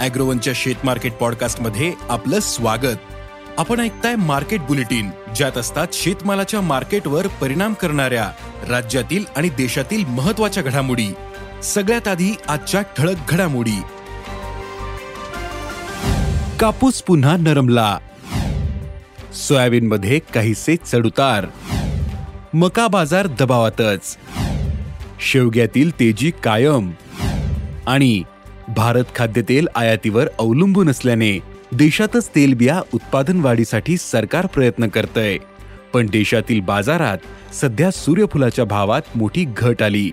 अॅग्रोवनच्या शेत मार्केट पॉडकास्टमध्ये आपलं स्वागत. आपण ऐकताय मार्केट बुलेटिन ज्यात असतात शेतमालाच्या मार्केटवर परिणाम करणाऱ्या राज्यातील आणि देशातील महत्त्वाच्या घडामोडी. सगळ्यात आधी आजच्या ठळक घडामोडी. कापूस पुन्हा नरमला. सोयाबीनमध्ये काहीसे चढउतार. मका बाजार दबावातच. शेवग्यातील तेजी कायम. आणि भारत खाद्यतेल आयातीवर अवलंबून असल्याने देशातच तेलबिया उत्पादन वाढीसाठी सरकार प्रयत्न करतय. पण देशातील बाजारात सध्या सूर्यफुलाच्या भावात मोठी घट आली.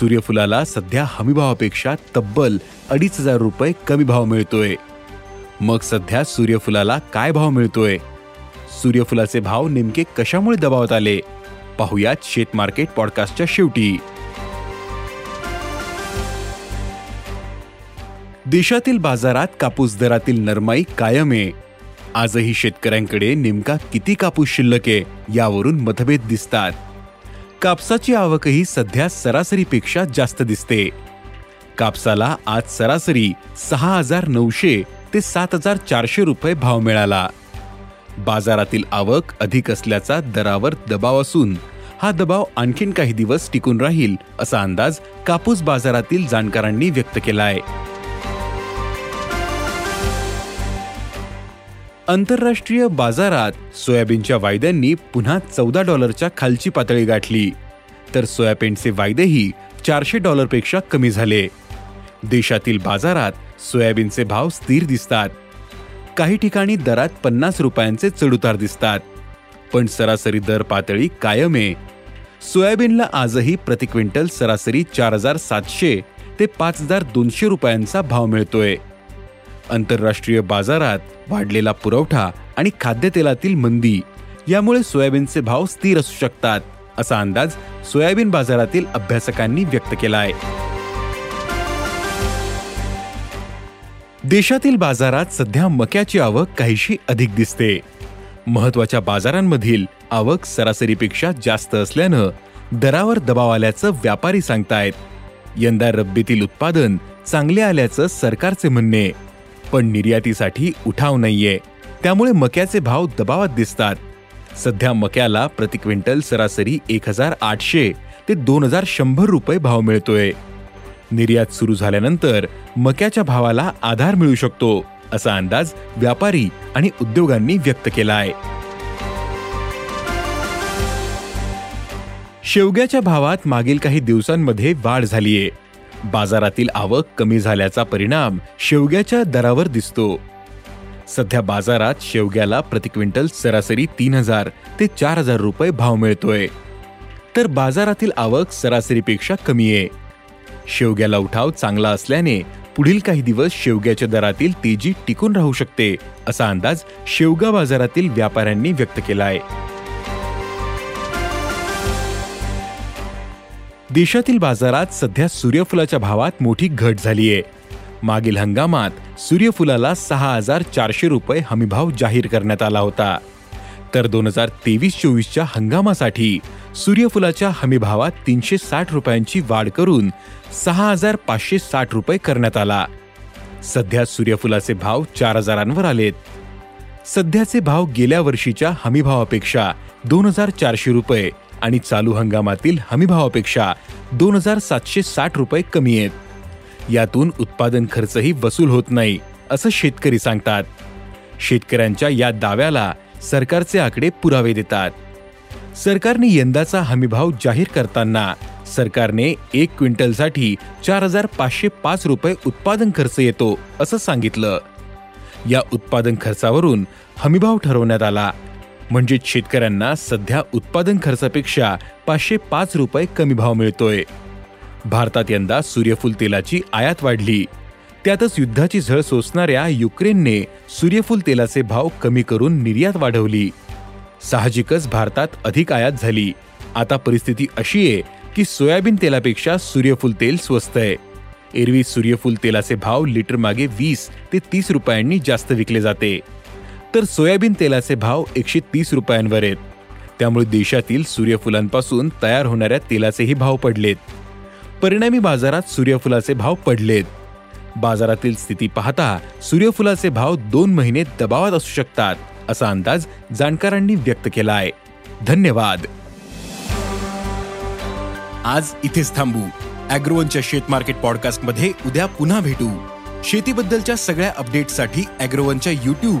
सूर्यफुलाला सध्या हमीभावापेक्षा तब्बल अडीच हजार रुपये कमी भाव मिळतोय. मग सध्या सूर्यफुलाला काय भाव मिळतोय? सूर्यफुलाचे भाव नेमके कशामुळे दबावत आले? पाहुयात शेत मार्केट पॉडकास्टच्या शेवटी. देशातील बाजारात कापूस दरातील नरमाई कायम आहे. आजही शेतकऱ्यांकडे नेमका किती कापूस शिल्लक आहे यावरून मतभेद दिसतात. कापसाची आवकही सध्या सरासरीपेक्षा जास्त दिसते. कापसाला आज सरासरी सहा हजार नऊशे ते सात हजार चारशे रुपये भाव मिळाला. बाजारातील आवक अधिक असल्याचा दरावर दबाव असून हा दबाव आणखीन काही दिवस टिकून राहील असा अंदाज कापूस बाजारातील जाणकारांनी व्यक्त केला आहे आंतरराष्ट्रीय बाजारात सोयाबीनच्या वायद्यांनी पुन्हा चौदा डॉलरच्या खालची पातळी गाठली. तर सोयाबीनचे वायदेही चारशे डॉलरपेक्षा कमी झाले. देशातील बाजारात सोयाबीनचे भाव स्थिर दिसतात. काही ठिकाणी दरात पन्नास रुपयांचे चढउतार दिसतात. पण सरासरी दर पातळी कायम. आहे सोयाबीनला आजही प्रति क्विंटल सरासरी चार हजार सातशे ते पाच हजार दोनशे रुपयांचा भाव मिळतोय. आंतरराष्ट्रीय बाजारात वाढलेला पुरवठा आणि खाद्यतेलातील मंदी. यामुळे सोयाबीनचे भाव स्थिर असू शकतात असा अंदाज सोयाबीन बाजारातील अभ्यासकांनी व्यक्त केला आहे देशातील बाजारात सध्या मक्याची आवक काहीशी अधिक दिसते. महत्त्वाच्या बाजारांमधील आवक सरासरीपेक्षा जास्त असल्यानं दरावर दबाव आल्याचं व्यापारी सांगतायत. यंदा रब्बीतील उत्पादन चांगले आल्याचं सरकारचे म्हणणे. पण निर्यातीसाठी उठाव नाहीये. त्यामुळे मक्याचे भाव दबावात दिसतात. सध्या मक्याला प्रति क्विंटल सरासरी एक हजार आठशे ते दोन हजार शंभर रुपये भाव मिळतोय. निर्यात सुरू झाल्यानंतर मक्याच्या भावाला आधार मिळू शकतो असा अंदाज व्यापारी आणि उद्योगांनी व्यक्त केलाय. शेवग्याच्या भावात मागील काही दिवसांमध्ये वाढ झालीये. बाजारातील आवक कमी झाल्याचा परिणाम शेवग्याच्या दरावर दिसतो. सध्या बाजारात शेवग्याला प्रति क्विंटल सरासरी तीन हजार ते चार हजार रुपये भाव मिळतोय. तर बाजारातील आवक सरासरीपेक्षा कमी आहे. शेवग्याला उठाव चांगला असल्याने पुढील काही दिवस शेवग्याच्या दरातील तेजी टिकून राहू शकते असा अंदाज शेवगा बाजारातील व्यापाऱ्यांनी व्यक्त केला आहे देशातील बाजारात सध्या सूर्यफुलाच्या भावात मोठी घट झालीय. मागील हंगामात सूर्यफुलाला सहा हजार चारशे रुपये हमीभाव जाहीर करण्यात आला होता. तर दोन हजार तेवीस चोवीसच्या हंगामासाठी सूर्यफुलाच्या हमीभावात तीनशे साठ रुपयांची वाढ करून सहा हजार पाचशे साठ रुपये करण्यात आला. सध्या सूर्यफुलाचे भाव चार हजारांवर आलेत. सध्याचे भाव गेल्या वर्षीच्या हमीभावापेक्षा दोन हजार चारशे रुपये आणि चालू हंगामातील हमीभावापेक्षा दोन हजार सातशे साठ रुपये कमी आहेत. यातून उत्पादन खर्चही वसूल होत नाही असं शेतकरी सांगतात. शेतकऱ्यांच्या या दाव्याला सरकारचे आकडे पुरावे देतात. सरकारने यंदाचा हमीभाव जाहीर करताना सरकारने एक क्विंटलसाठी चार हजार पाचशे पाच रुपये उत्पादन खर्च येतो असं सांगितलं. या उत्पादन खर्चावरून हमीभाव ठरवण्यात आला. म्हणजे शेतकऱ्यांना सध्या उत्पादन खर्चापेक्षा पाचशे पाच रुपये कमी भाव मिळतोय. भारतात यंदा सूर्यफूल तेलाची आयात वाढली. त्यातच युद्धाची झळ सोसणाऱ्या युक्रेनने सूर्यफूल तेलाचे भाव कमी करून निर्यात वाढवली. साहजिकच भारतात अधिक आयात झाली. आता परिस्थिती अशी आहे की सोयाबीन तेलापेक्षा सूर्यफूल तेल स्वस्त आहे. एरवी सूर्यफूल तेलाचे भाव लिटरमागे वीस ते तीस रुपयांनी जास्त विकले जाते. तर सोयाबीन तेलाचे भाव एकशे तीस रुपयांवर आहेत. त्यामुळे देशातील सूर्यफुलांपासून तयार होणाऱ्या तेलाचेही भाव पडलेत. परिणामी बाजारात सूर्यफुलाचे भाव पडलेत. बाजारातील स्थिती पाहता सूर्यफुलाचे भाव दोन महिने दबावात असू शकतात असा अंदाज जाणकारांनी व्यक्त केला आहे धन्यवाद. आज इथेच थांबू. अॅग्रोवनच्या शेत मार्केट पॉडकास्टमध्ये उद्या पुन्हा भेटू. शेतीबद्दलच्या सगळ्या अपडेटसाठी अॅग्रोवनच्या युट्यूब